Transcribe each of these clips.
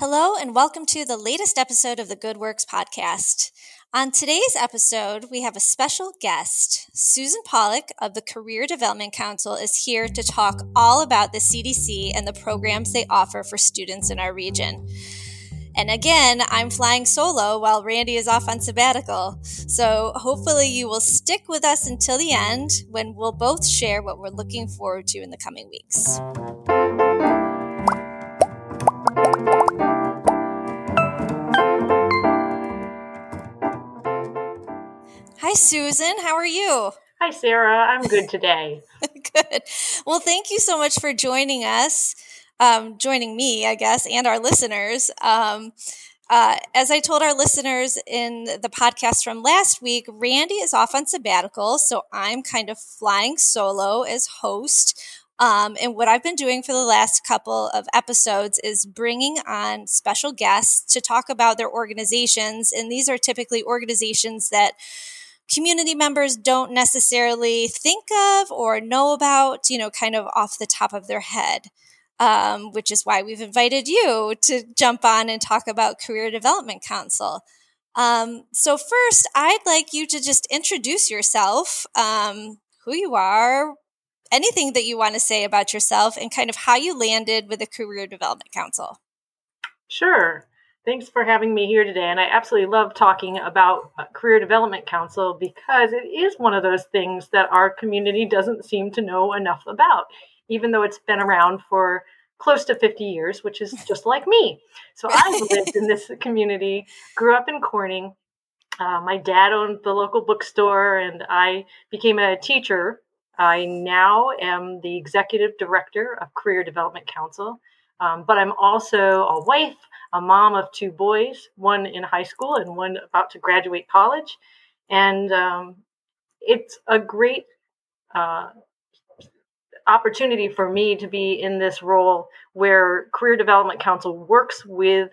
Hello, and welcome to the latest episode of the Good Works podcast. On today's episode, we have a special guest. Susan Pawlak of the Career Development Council is here to talk all about the CDC and the programs they offer for students in our region. And again, I'm flying solo while Randy is off on sabbatical. So hopefully, you will stick with us until the end when we'll both share what we're looking forward to in the coming weeks. Hi, Susan. How are you? Hi, Sara. I'm good today. good. Well, thank you so much for joining us, um, joining me, I guess, and our listeners. Um, uh, as I told our listeners in the podcast from last week, Randy is off on sabbatical, so I'm kind of flying solo as host. Um, and what I've been doing for the last couple of episodes is bringing on special guests to talk about their organizations. And these are typically organizations that community members don't necessarily think of or know about, you know, kind of off the top of their head. Um, which is why we've invited you to jump on and talk about Career Development Council. Um, so, first, I'd like you to just introduce yourself, um, who you are, anything that you want to say about yourself, and kind of how you landed with the Career Development Council. Sure. Thanks for having me here today. And I absolutely love talking about uh, Career Development Council because it is one of those things that our community doesn't seem to know enough about, even though it's been around for close to 50 years, which is just like me. So I lived in this community, grew up in Corning. Uh, my dad owned the local bookstore, and I became a teacher. I now am the executive director of Career Development Council, um, but I'm also a wife, a mom of two boys, one in high school and one about to graduate college. And um, it's a great uh, opportunity for me to be in this role where Career Development Council works with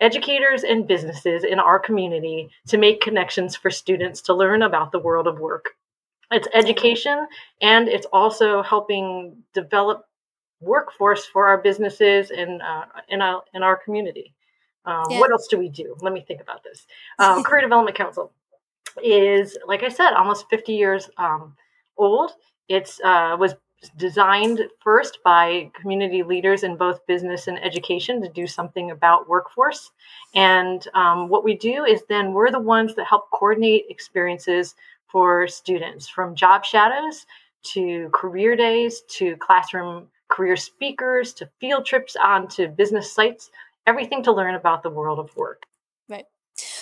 educators and businesses in our community to make connections for students to learn about the world of work. It's education and it's also helping develop workforce for our businesses and uh, in our in our community. Um, yeah. What else do we do? Let me think about this. Um, Career Development Council is, like I said, almost 50 years um, old. It's uh, was designed first by community leaders in both business and education to do something about workforce. And um, what we do is then we're the ones that help coordinate experiences for students from job shadows to career days to classroom career speakers to field trips onto business sites, everything to learn about the world of work. Right.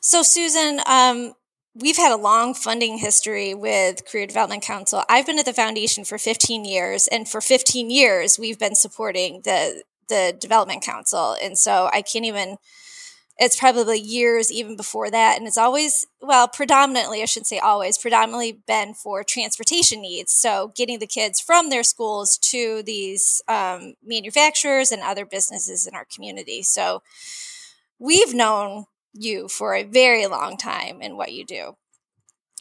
So, Susan, um, we've had a long funding history with Career Development Council. I've been at the foundation for 15 years, and for 15 years, we've been supporting the the Development Council. And so I can't even it's probably years even before that. And it's always, well, predominantly, I shouldn't say always, predominantly been for transportation needs. So getting the kids from their schools to these um, manufacturers and other businesses in our community. So we've known you for a very long time in what you do.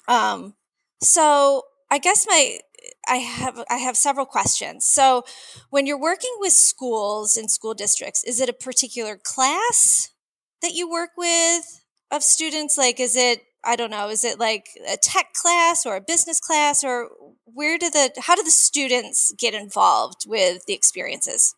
Um, so I guess my I have I have several questions. So when you're working with schools and school districts, is it a particular class that you work with of students? Like, is it, I don't know, is it like a tech class or a business class or where do the, how do the students get involved with the experiences?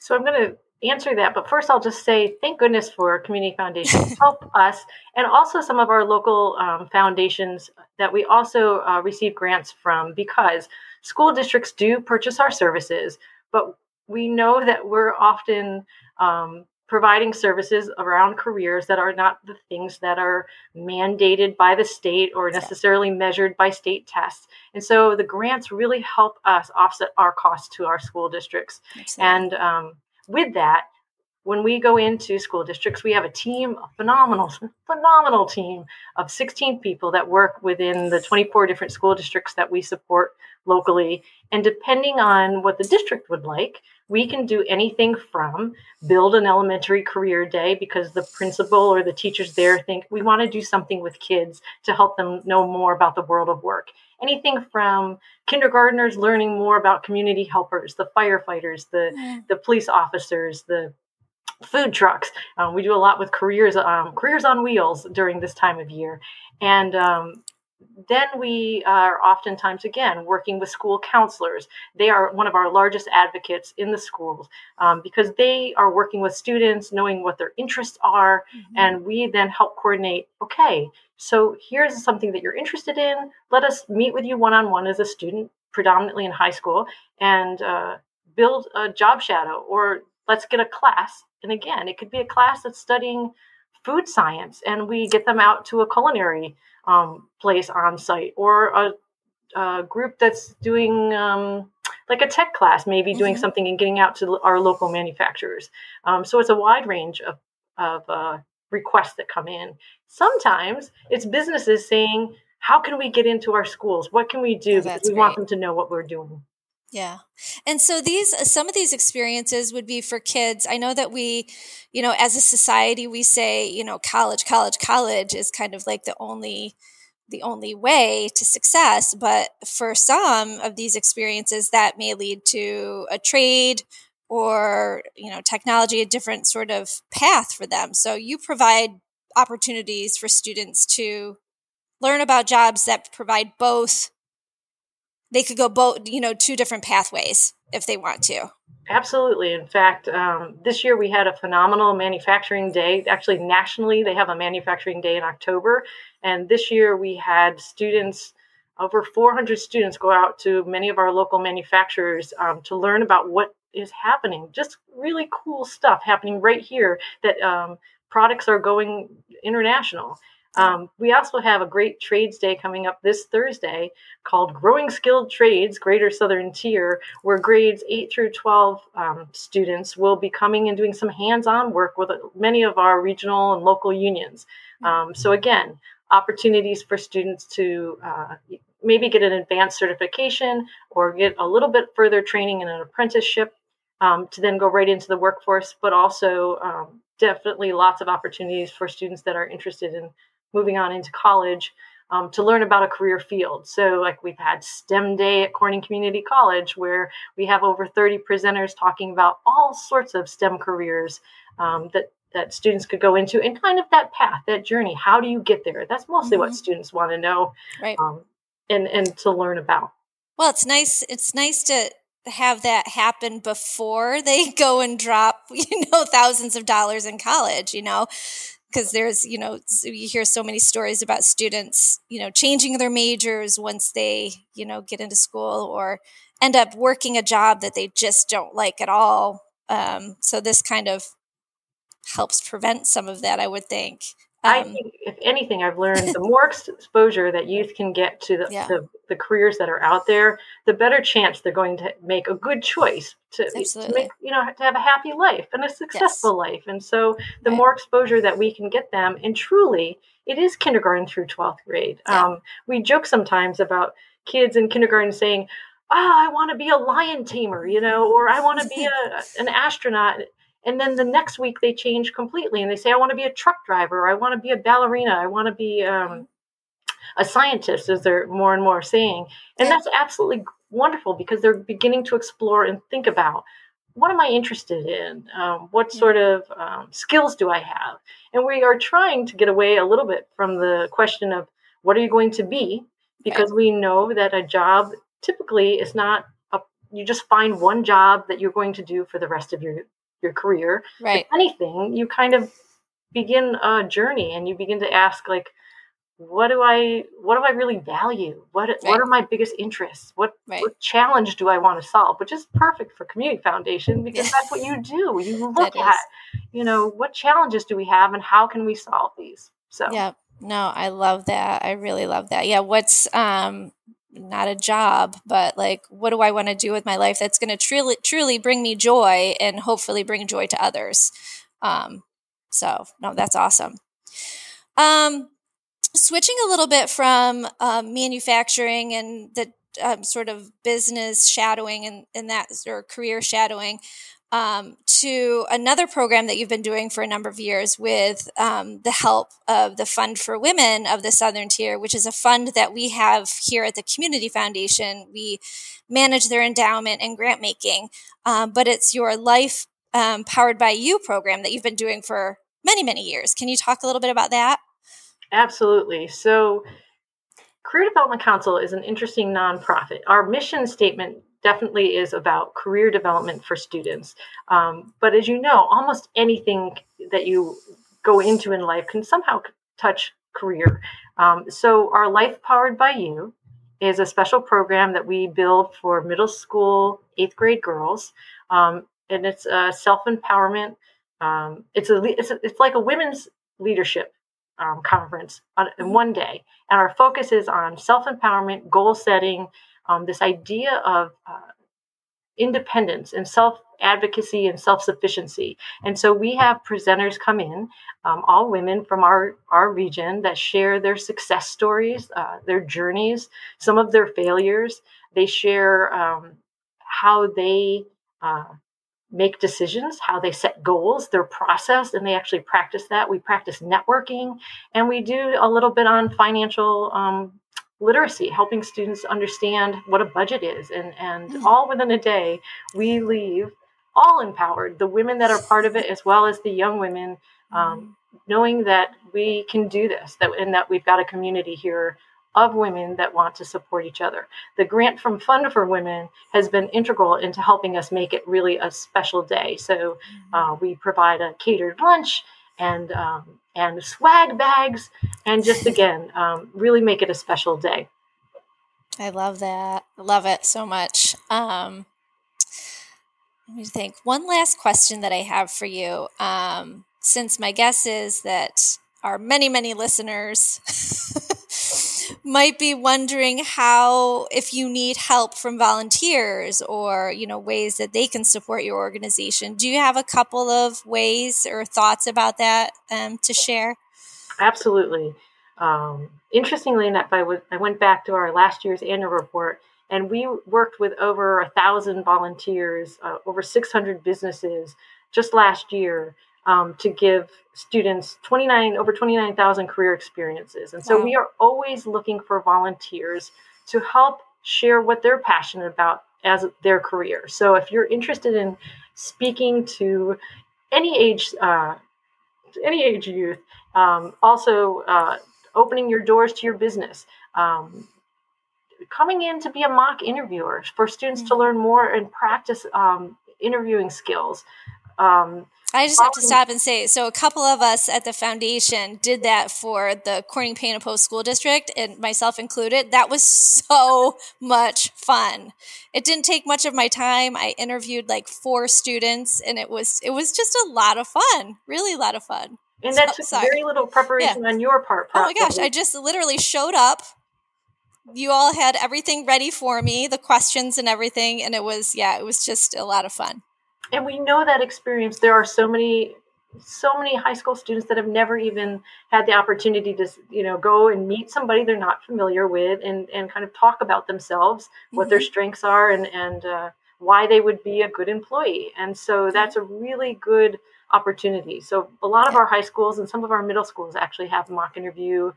So I'm going to answer that, but first I'll just say thank goodness for Community Foundations help us and also some of our local um, foundations that we also uh, receive grants from because school districts do purchase our services, but we know that we're often um, providing services around careers that are not the things that are mandated by the state or necessarily measured by state tests. And so the grants really help us offset our costs to our school districts. And um, with that, when we go into school districts, we have a team, a phenomenal, phenomenal team of 16 people that work within the 24 different school districts that we support locally. And depending on what the district would like, we can do anything from build an elementary career day because the principal or the teachers there think we want to do something with kids to help them know more about the world of work. Anything from kindergartners learning more about community helpers, the firefighters, the, mm. the police officers, the food trucks. Um, we do a lot with careers um, careers on wheels during this time of year, and um, then we are oftentimes again working with school counselors. They are one of our largest advocates in the schools um, because they are working with students, knowing what their interests are, mm-hmm. and we then help coordinate. Okay, so here's something that you're interested in. Let us meet with you one on one as a student, predominantly in high school, and uh, build a job shadow or let's get a class. And again, it could be a class that's studying food science and we get them out to a culinary um, place on site or a, a group that's doing um, like a tech class, maybe doing mm-hmm. something and getting out to our local manufacturers. Um, so it's a wide range of, of uh, requests that come in. Sometimes it's businesses saying, how can we get into our schools? What can we do? Oh, because we great. want them to know what we're doing. Yeah. And so these, some of these experiences would be for kids. I know that we, you know, as a society, we say, you know, college, college, college is kind of like the only, the only way to success. But for some of these experiences, that may lead to a trade or, you know, technology, a different sort of path for them. So you provide opportunities for students to learn about jobs that provide both they could go both, you know, two different pathways if they want to. Absolutely. In fact, um, this year we had a phenomenal manufacturing day. Actually, nationally, they have a manufacturing day in October. And this year we had students, over 400 students, go out to many of our local manufacturers um, to learn about what is happening. Just really cool stuff happening right here that um, products are going international. Um, we also have a great trades day coming up this Thursday called Growing Skilled Trades Greater Southern Tier, where grades 8 through 12 um, students will be coming and doing some hands on work with many of our regional and local unions. Um, so, again, opportunities for students to uh, maybe get an advanced certification or get a little bit further training in an apprenticeship um, to then go right into the workforce, but also um, definitely lots of opportunities for students that are interested in moving on into college um, to learn about a career field. So, like we've had STEM Day at Corning Community College, where we have over 30 presenters talking about all sorts of STEM careers um, that that students could go into, and kind of that path, that journey. How do you get there? That's mostly mm-hmm. what students want to know, right? Um, and and to learn about. Well, it's nice. It's nice to have that happen before they go and drop, you know, thousands of dollars in college. You know, because there's you know you hear so many stories about students you know changing their majors once they you know get into school or end up working a job that they just don't like at all um, so this kind of helps prevent some of that i would think um, I think, if anything, I've learned the more exposure that youth can get to the, yeah. the, the, careers that are out there, the better chance they're going to make a good choice to, to make, you know, to have a happy life and a successful yes. life. And so the right. more exposure that we can get them, and truly, it is kindergarten through 12th grade. Yeah. Um, we joke sometimes about kids in kindergarten saying, oh, I want to be a lion tamer, you know, or I want to be a, an astronaut. And then the next week they change completely and they say, I want to be a truck driver, I want to be a ballerina, I want to be um, a scientist, as they're more and more saying. And that's absolutely wonderful because they're beginning to explore and think about what am I interested in? Um, what sort of um, skills do I have? And we are trying to get away a little bit from the question of what are you going to be? Because we know that a job typically is not a, you just find one job that you're going to do for the rest of your your career. Right. If anything, you kind of begin a journey and you begin to ask like what do I what do I really value? What right. what are my biggest interests? What right. what challenge do I want to solve? Which is perfect for Community Foundation because that's what you do. You look at, you know, what challenges do we have and how can we solve these? So Yeah. No, I love that. I really love that. Yeah, what's um not a job, but like, what do I want to do with my life that's going to truly, truly bring me joy and hopefully bring joy to others. Um, so no, that's awesome. Um, switching a little bit from um, manufacturing and the um, sort of business shadowing and, and that or career shadowing um, to another program that you've been doing for a number of years with um, the help of the Fund for Women of the Southern Tier, which is a fund that we have here at the Community Foundation. We manage their endowment and grant making, um, but it's your life um, Powered by You program that you've been doing for many, many years. Can you talk a little bit about that? Absolutely. So, Career Development Council is an interesting nonprofit. Our mission statement definitely is about career development for students. Um, but as you know, almost anything that you go into in life can somehow touch career. Um, so, our Life Powered by You is a special program that we build for middle school, eighth grade girls. Um, and it's a self empowerment. Um, it's, a, it's, a, it's like a women's leadership um, conference on, in mm-hmm. one day. And our focus is on self empowerment, goal setting, um, this idea of uh, independence and self advocacy and self sufficiency. And so we have presenters come in, um, all women from our, our region, that share their success stories, uh, their journeys, some of their failures. They share um, how they uh, make decisions, how they set goals, their process, and they actually practice that. We practice networking, and we do a little bit on financial um, literacy, helping students understand what a budget is. And, and mm. all within a day, we leave all empowered, the women that are part of it, as well as the young women, um, mm. knowing that we can do this, that, and that we've got a community here of women that want to support each other. The grant from Fund for Women has been integral into helping us make it really a special day. So mm. uh, we provide a catered lunch and um, and swag bags, and just again, um, really make it a special day. I love that. I love it so much. Um, let me think. One last question that I have for you. Um, since my guess is that our many, many listeners might be wondering how if you need help from volunteers or you know ways that they can support your organization. Do you have a couple of ways or thoughts about that um, to share? Absolutely. Um, interestingly enough I, w- I went back to our last year's annual report and we worked with over a thousand volunteers uh, over 600 businesses just last year um, to give students 29 over 29,000 career experiences. And so wow. we are always looking for volunteers to help share what they're passionate about as their career. So if you're interested in speaking to any age, uh, any age youth, um, also uh, opening your doors to your business. Um, coming in to be a mock interviewer for students mm-hmm. to learn more and practice um, interviewing skills. Um, I just have to stop and say so a couple of us at the foundation did that for the Corning Painted Post School District and myself included. That was so much fun. It didn't take much of my time. I interviewed like four students and it was it was just a lot of fun. Really a lot of fun. And that took sorry. very little preparation yeah. on your part. Probably. Oh my gosh, I just literally showed up. You all had everything ready for me, the questions and everything, and it was yeah, it was just a lot of fun and we know that experience. There are so many so many high school students that have never even had the opportunity to you know go and meet somebody they're not familiar with and and kind of talk about themselves mm-hmm. what their mm-hmm. strengths are and and uh, why they would be a good employee. And so that's a really good opportunity. So a lot of our high schools and some of our middle schools actually have mock interview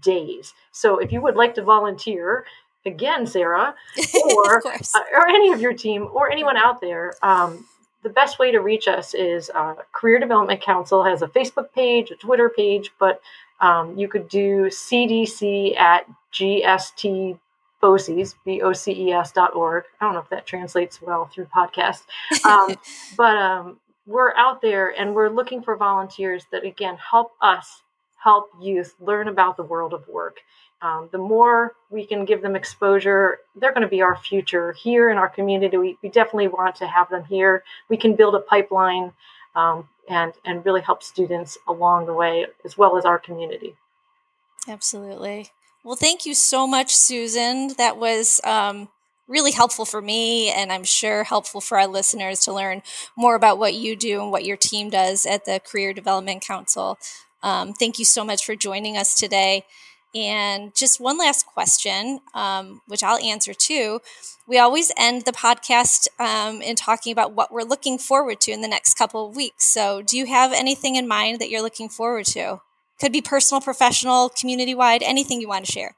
days. So if you would like to volunteer again sara or uh, or any of your team or anyone out there um, the best way to reach us is uh, Career Development Council has a Facebook page, a Twitter page, but um, you could do CDC at GST BOCES, B-O-C-E-S dot org. I don't know if that translates well through podcast. Um, but um, we're out there and we're looking for volunteers that, again, help us help youth learn about the world of work. Um, the more we can give them exposure, they're going to be our future here in our community. We, we definitely want to have them here. We can build a pipeline um, and and really help students along the way as well as our community. Absolutely. Well, thank you so much, Susan. That was um, really helpful for me, and I'm sure helpful for our listeners to learn more about what you do and what your team does at the Career Development Council. Um, thank you so much for joining us today. And just one last question, um, which I'll answer too. We always end the podcast um, in talking about what we're looking forward to in the next couple of weeks. So, do you have anything in mind that you're looking forward to? Could be personal, professional, community wide, anything you want to share.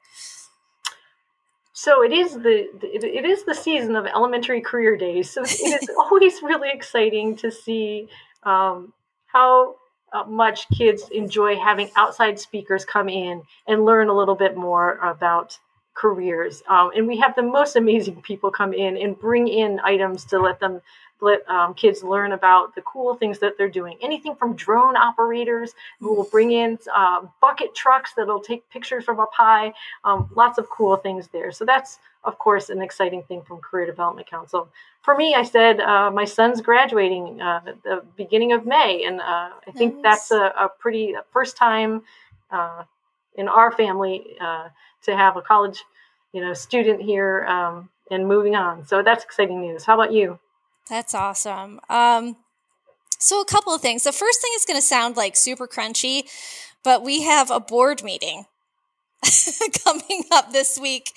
so it is the it is the season of elementary career days. So it is always really exciting to see um, how Uh, much kids enjoy having outside speakers come in and learn a little bit more about careers. Um, and we have the most amazing people come in and bring in items to let them let um, kids learn about the cool things that they're doing. Anything from drone operators who will bring in uh, bucket trucks that'll take pictures from up high. Um, lots of cool things there. So that's of course an exciting thing from Career Development Council. For me, I said uh, my son's graduating uh, at the beginning of May, and uh, I think nice. that's a, a, pretty first time uh, in our family uh, to have a college, you know, student here um, and moving on. So that's exciting news. How about you? That's awesome. Um, so, a couple of things. The first thing is going to sound like super crunchy, but we have a board meeting coming up this week,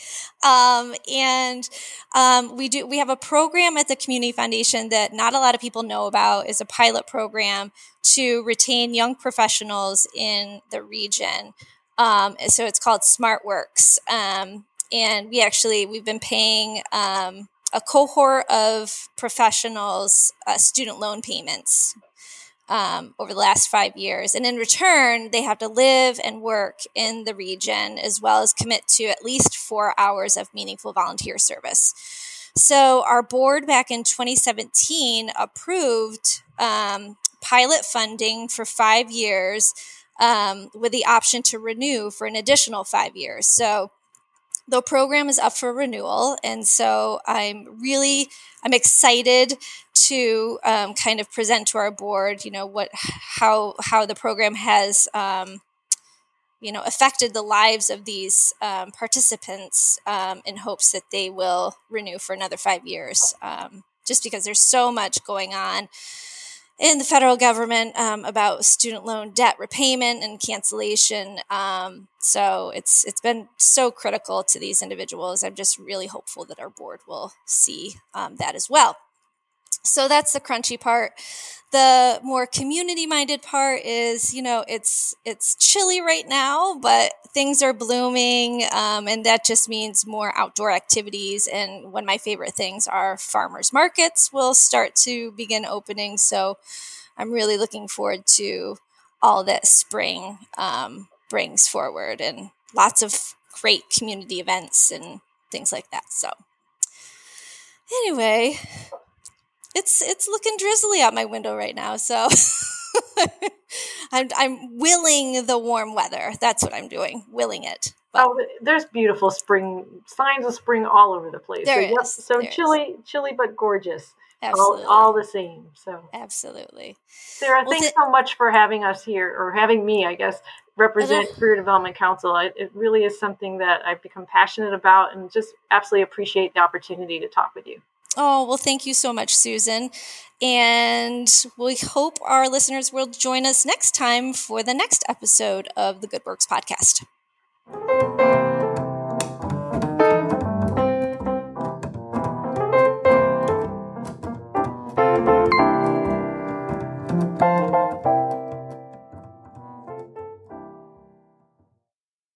um, and um, we do we have a program at the Community Foundation that not a lot of people know about. is a pilot program to retain young professionals in the region. Um, so it's called SmartWorks, um, and we actually we've been paying um, a cohort of professionals uh, student loan payments um, over the last five years. And in return, they have to live and work in the region as well as commit to at least four hours of meaningful volunteer service. So, our board back in 2017 approved um, pilot funding for five years um, with the option to renew for an additional five years. So, the program is up for renewal and so i'm really i'm excited to um, kind of present to our board you know what how how the program has um, you know affected the lives of these um, participants um, in hopes that they will renew for another five years um, just because there's so much going on in the federal government um, about student loan debt repayment and cancellation. Um, so it's it's been so critical to these individuals. I'm just really hopeful that our board will see um, that as well. So that's the crunchy part. The more community minded part is, you know, it's it's chilly right now, but things are blooming, um, and that just means more outdoor activities. And one of my favorite things are farmers markets will start to begin opening. So I'm really looking forward to all that spring um, brings forward, and lots of great community events and things like that. So anyway, it's it's looking drizzly out my window right now, so I'm I'm willing the warm weather. That's what I'm doing, willing it. But oh, there's beautiful spring signs of spring all over the place. There so, is, so there chilly, is. chilly but gorgeous. Absolutely. All, all, the same. So absolutely. Sara, well, thanks th- so much for having us here, or having me, I guess, represent Career Development Council. It, it really is something that I've become passionate about, and just absolutely appreciate the opportunity to talk with you. Oh, well, thank you so much, Susan. And we hope our listeners will join us next time for the next episode of the Good Works podcast.